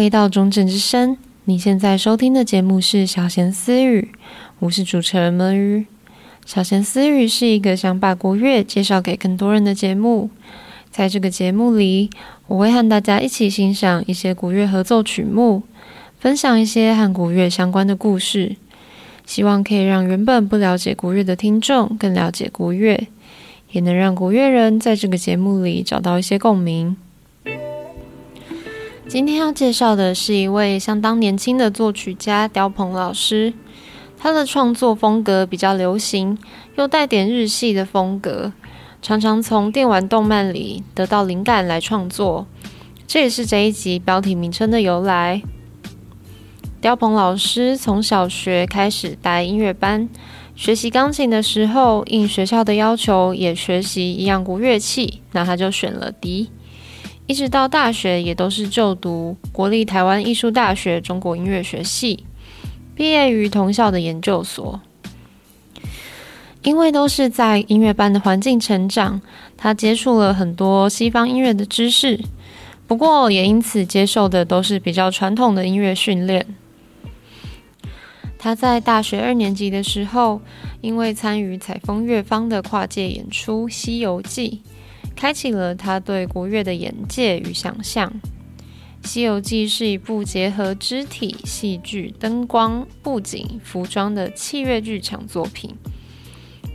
回到中正之声，你现在收听的节目是小闲私语，我是主持人闷鱼。小闲私语是一个想把国乐介绍给更多人的节目，在这个节目里，我会和大家一起欣赏一些国乐合奏曲目，分享一些和国乐相关的故事，希望可以让原本不了解国乐的听众更了解国乐，也能让国乐人在这个节目里找到一些共鸣。今天要介绍的是一位相当年轻的作曲家刁鹏老师，他的创作风格比较流行，又带点日系的风格，常常从电玩动漫里得到灵感来创作，这也是这一集标题名称的由来。刁鹏老师从小学开始带音乐班，学习钢琴的时候，应学校的要求也学习一样国乐器，那他就选了笛。一直到大学也都是就读国立台湾艺术大学中国音乐学系，毕业于同校的研究所。因为都是在音乐班的环境成长，他接触了很多西方音乐的知识，不过也因此接受的都是比较传统的音乐训练。他在大学二年级的时候，因为参与采风乐方的跨界演出《西游记》。开启了他对国乐的眼界与想象。《西游记》是一部结合肢体、戏剧、灯光、布景、服装的器乐剧场作品。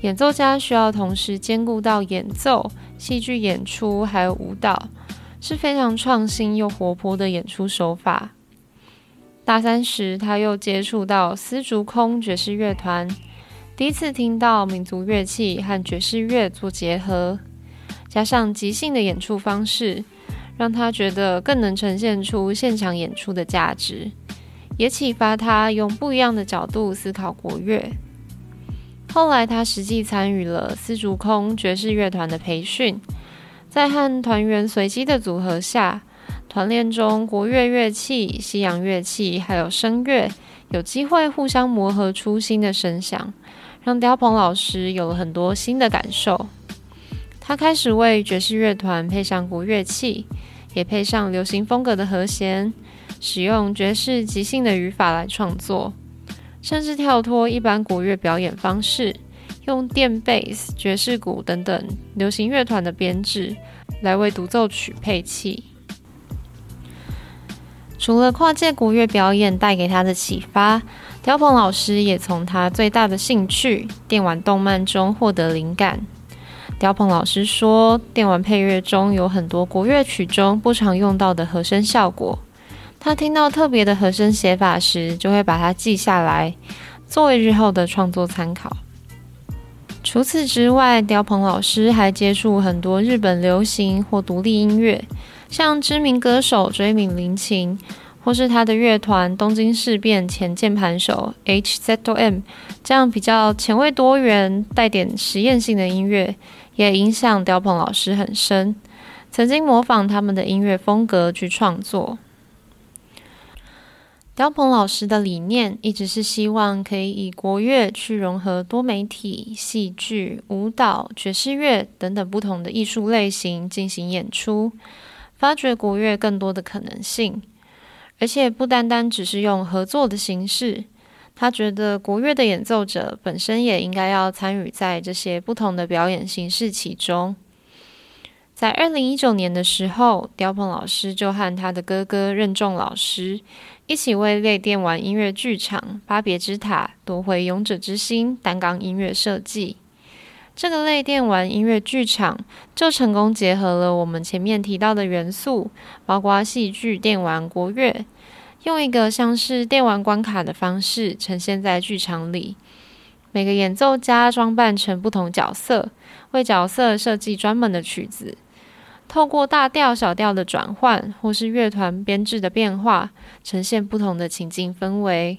演奏家需要同时兼顾到演奏、戏剧演出还有舞蹈，是非常创新又活泼的演出手法。大三时，他又接触到丝竹空爵士乐团，第一次听到民族乐器和爵士乐做结合。加上即兴的演出方式，让他觉得更能呈现出现场演出的价值，也启发他用不一样的角度思考国乐。后来，他实际参与了丝竹空爵士乐团的培训，在和团员随机的组合下，团练中国乐乐器、西洋乐器还有声乐有机会互相磨合出新的声响，让刁鹏老师有了很多新的感受。他开始为爵士乐团配上国乐器，也配上流行风格的和弦，使用爵士即兴的语法来创作，甚至跳脱一般国乐表演方式，用电贝斯、爵士鼓等等流行乐团的编制来为独奏曲配器。除了跨界国乐表演带给他的启发，刁鹏老师也从他最大的兴趣——电玩动漫中获得灵感。刁鹏老师说，电玩配乐中有很多国乐曲中不常用到的和声效果。他听到特别的和声写法时，就会把它记下来，作为日后的创作参考。除此之外，刁鹏老师还接触很多日本流行或独立音乐，像知名歌手椎名林檎，或是他的乐团东京事变前键盘手 HZM，这样比较前卫多元、带点实验性的音乐。也影响刁鹏老师很深，曾经模仿他们的音乐风格去创作。刁鹏老师的理念一直是希望可以以国乐去融合多媒体、戏剧、舞蹈、爵士乐等等不同的艺术类型进行演出，发掘国乐更多的可能性，而且不单单只是用合作的形式。他觉得国乐的演奏者本身也应该要参与在这些不同的表演形式其中。在二零一九年的时候，刁鹏老师就和他的哥哥任重老师一起为类电玩音乐剧场《巴别之塔：夺回勇者之心》担纲音乐设计。这个类电玩音乐剧场就成功结合了我们前面提到的元素，包括戏剧、电玩、国乐。用一个像是电玩关卡的方式呈现在剧场里，每个演奏家装扮成不同角色，为角色设计专门的曲子，透过大调小调的转换，或是乐团编制的变化，呈现不同的情境氛围。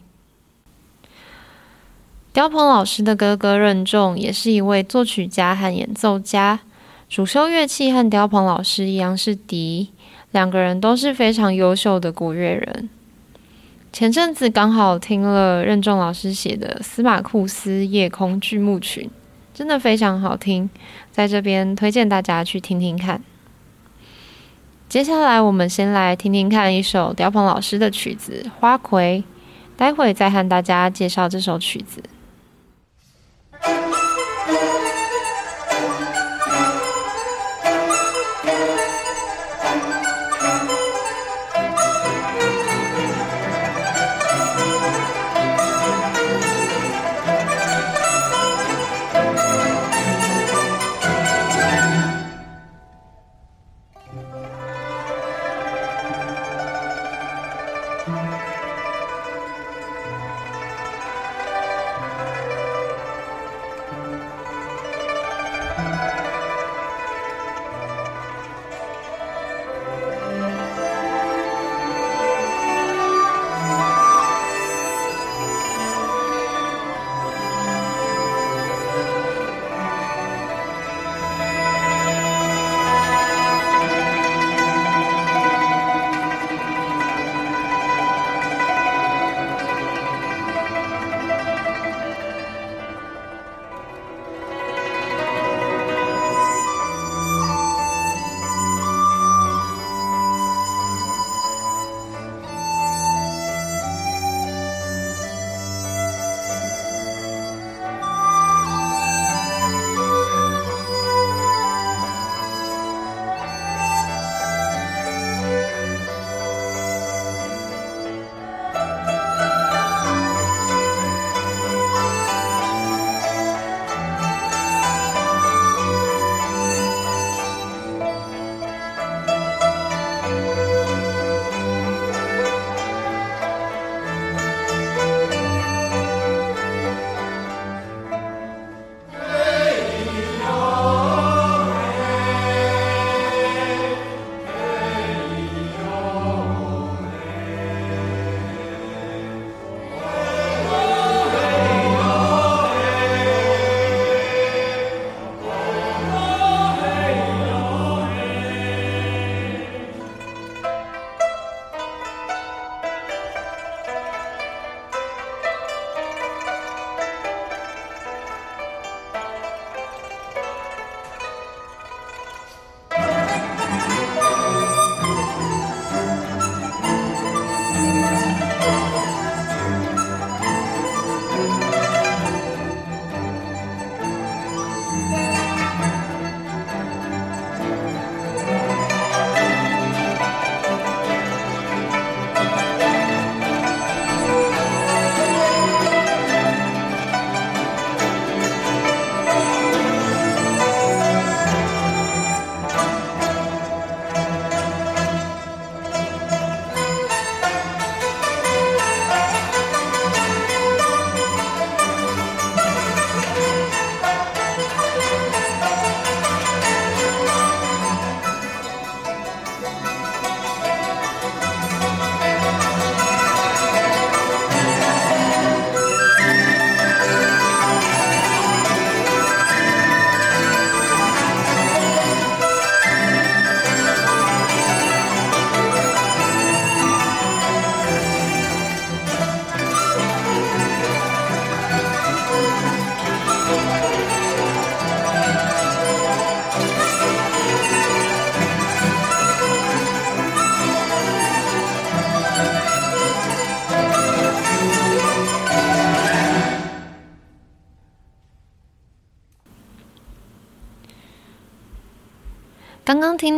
刁鹏老师的哥哥任重也是一位作曲家和演奏家，主修乐器和刁鹏老师一样是笛，两个人都是非常优秀的国乐人。前阵子刚好听了任重老师写的《司马库斯夜空剧目群》，真的非常好听，在这边推荐大家去听听看。接下来，我们先来听听看一首刁鹏老师的曲子《花魁》，待会再和大家介绍这首曲子。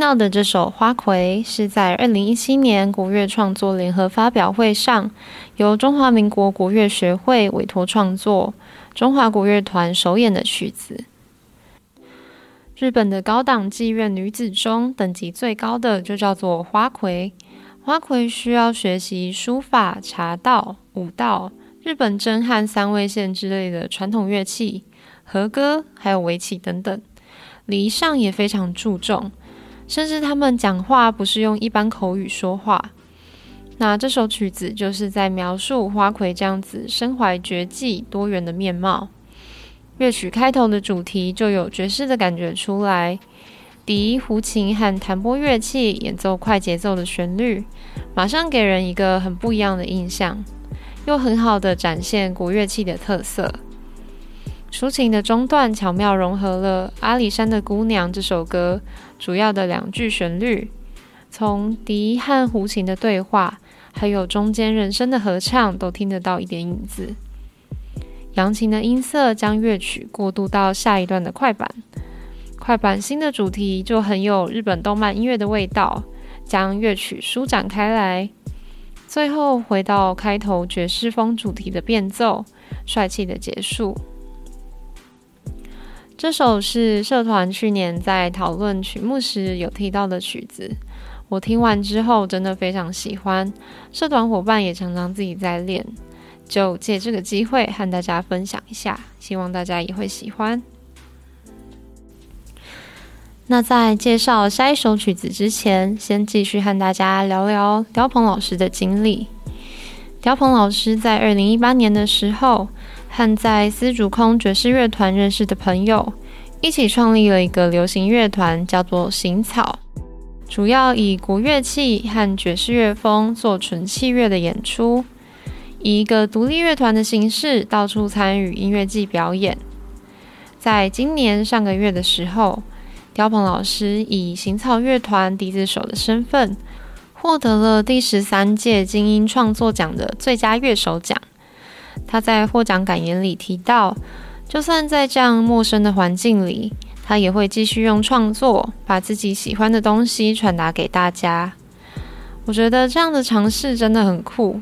到的这首《花魁》是在二零一七年国乐创作联合发表会上，由中华民国国乐学会委托创作，中华国乐团首演的曲子。日本的高档妓院女子中，等级最高的就叫做花魁。花魁需要学习书法、茶道、舞道、日本筝和三味线之类的传统乐器、和歌，还有围棋等等。礼仪上也非常注重，甚至他们讲话不是用一般口语说话。那这首曲子就是在描述花魁这样子身怀绝技、多元的面貌。乐曲开头的主题就有爵士的感觉出来，笛、胡琴和弹拨乐器演奏快节奏的旋律，马上给人一个很不一样的印象，又很好的展现国乐器的特色。抒情的中段巧妙融合了《阿里山的姑娘》这首歌主要的两句旋律，从笛和胡琴的对话，还有中间人声的合唱，都听得到一点影子。扬琴的音色将乐曲过渡到下一段的快板，快板新的主题就很有日本动漫音乐的味道，将乐曲舒展开来。最后回到开头爵士风主题的变奏，帅气的结束。这首是社团去年在讨论曲目时有提到的曲子，我听完之后真的非常喜欢。社团伙伴也常常自己在练，就借这个机会和大家分享一下，希望大家也会喜欢。那在介绍下一首曲子之前，先继续和大家聊聊刁鹏老师的经历。刁鹏老师在二零一八年的时候，和在丝竹空爵士乐团认识的朋友一起创立了一个流行乐团，叫做行草，主要以国乐器和爵士乐风做纯器乐的演出，以一个独立乐团的形式到处参与音乐季表演。在今年上个月的时候，刁鹏老师以行草乐团笛子手的身份，获得了第十三届金音创作奖的最佳乐手奖。他在获奖感言里提到，就算在这样陌生的环境里，他也会继续用创作把自己喜欢的东西传达给大家。我觉得这样的尝试真的很酷。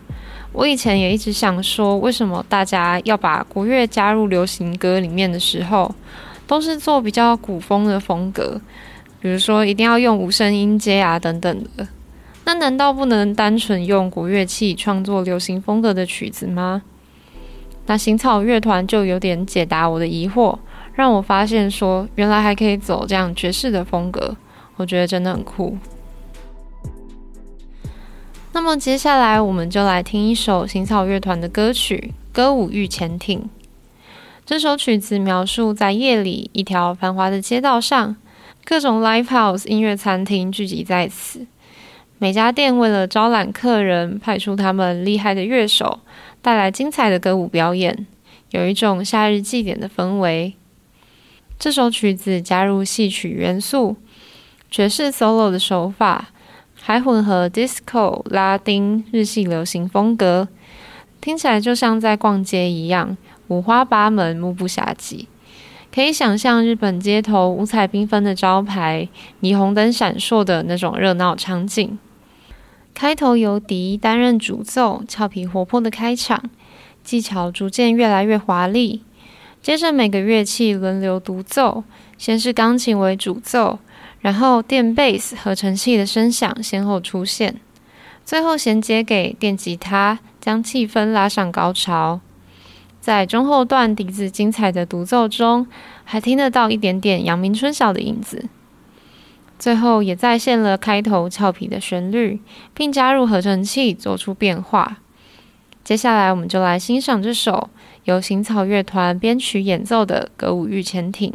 我以前也一直想说，为什么大家要把国乐加入流行歌里面的时候，都是做比较古风的风格，比如说一定要用五声音阶啊等等的。那难道不能单纯用古乐器创作流行风格的曲子吗？那行草乐团就有点解答我的疑惑，让我发现说原来还可以走这样爵士的风格，我觉得真的很酷。那么接下来我们就来听一首行草乐团的歌曲《歌舞欲潜艇》。这首曲子描述在夜里一条繁华的街道上，各种 live house 音乐餐厅聚集在此。每家店为了招揽客人，派出他们厉害的乐手，带来精彩的歌舞表演，有一种夏日祭典的氛围。这首曲子加入戏曲元素、爵士 solo 的手法，还混合 disco、拉丁、日系流行风格，听起来就像在逛街一样。五花八门，目不暇接，可以想象日本街头五彩缤纷的招牌、霓虹灯闪烁的那种热闹场景。开头由笛担任主奏，俏皮活泼的开场，技巧逐渐越来越华丽。接着每个乐器轮流独奏，先是钢琴为主奏，然后电贝斯合成器的声响先后出现，最后衔接给电吉他，将气氛拉上高潮。在中后段笛子精彩的独奏中，还听得到一点点阳明春晓的影子。最后也再现了开头俏皮的旋律，并加入合成器做出变化。接下来，我们就来欣赏这首由行草乐团编曲演奏的《歌舞欲潜艇》。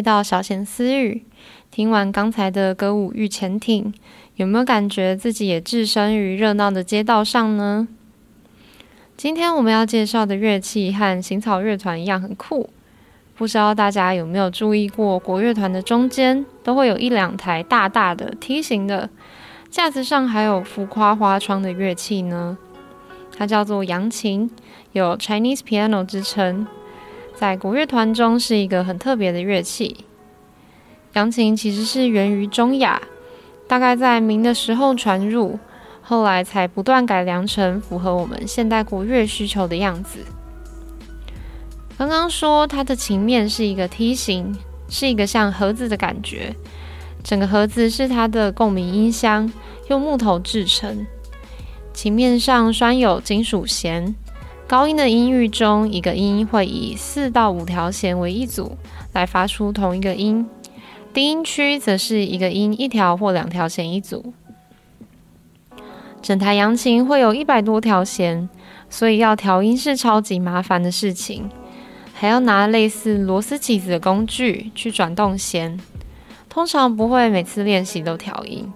欢迎回到小闲私语。听完刚才的歌舞御潜艇，有没有感觉自己也置身于热闹的街道上呢？今天我们要介绍的乐器和行草乐团一样很酷，不知道大家有没有注意过，国乐团的中间都会有一两台大大的梯形的架子上，还有浮夸花窗的乐器呢？它叫做扬琴，有 Chinese piano 之称，在国乐团中是一个很特别的乐器。扬琴其实是源于中亚，大概在明的时候传入。后来才不断改良成符合我们现代国乐需求的样子。刚刚说它的琴面是一个梯形，是一个像盒子的感觉。整个盒子是它的共鸣音箱，用木头制成。琴面上拴有金属弦，高音的音域中，一个音会以四到五条弦为一组来发出同一个音；低音区则是一个音一条或两条弦一组。整台扬琴会有一百多条弦，所以要调音是超级麻烦的事情，还要拿类似螺丝起子的工具去转动弦，通常不会每次练习都调音。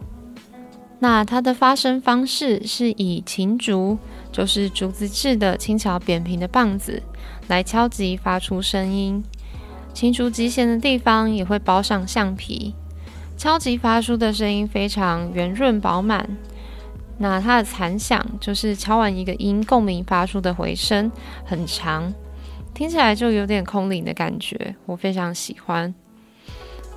那它的发声方式是以琴竹，就是竹子制的轻巧扁平的棒子来敲击发出声音，琴竹击弦的地方也会包上橡皮，敲击发出的声音非常圆润饱满。那它的残响就是敲完一个音，共鸣发出的回声很长，听起来就有点空灵的感觉，我非常喜欢。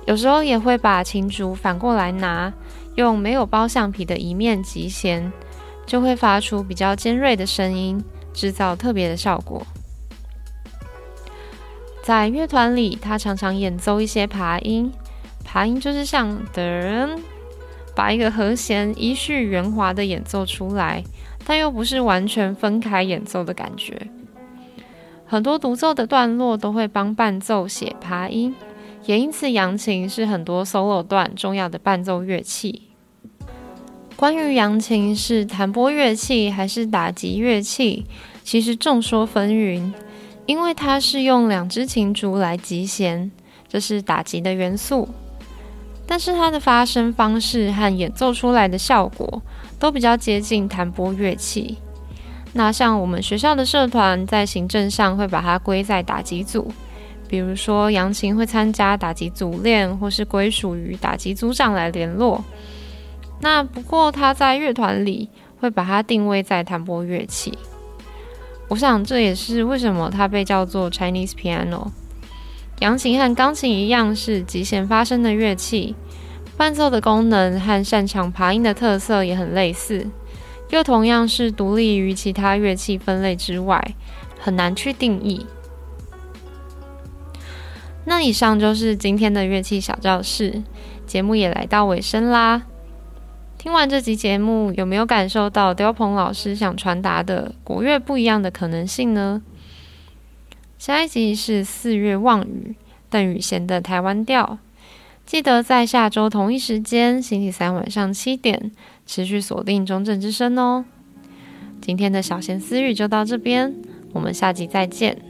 有时候也会把琴竹反过来拿，用没有包橡皮的一面击弦，就会发出比较尖锐的声音，制造特别的效果。在乐团里，他常常演奏一些爬音，爬音就是像的。把一个和弦依序圆滑的演奏出来，但又不是完全分开演奏的感觉。很多独奏的段落都会帮伴奏写爬音，也因此扬琴是很多 solo 段重要的伴奏乐器。关于扬琴是弹拨乐器还是打击乐器，其实众说纷纭，因为它是用两只琴竹来击弦，这是打击的元素。但是它的发声方式和演奏出来的效果都比较接近弹拨乐器。那像我们学校的社团在行政上会把它归在打击组，比如说扬琴会参加打击组练，或是归属于打击组长来联络。那不过它在乐团里会把它定位在弹拨乐器。我想这也是为什么它被叫做 Chinese piano。扬琴和钢琴一样是击弦发声的乐器，伴奏的功能和擅长爬音的特色也很类似，又同样是独立于其他乐器分类之外，很难去定义。那以上就是今天的乐器小教室，节目也来到尾声啦。听完这集节目，有没有感受到刁鹏老师想传达的国乐不一样的可能性呢？下一集是四月望雨，邓宇贤的台湾调。记得在下周同一时间，星期三晚上七点，持续锁定中正之声哦。今天的小闲私语就到这边，我们下集再见。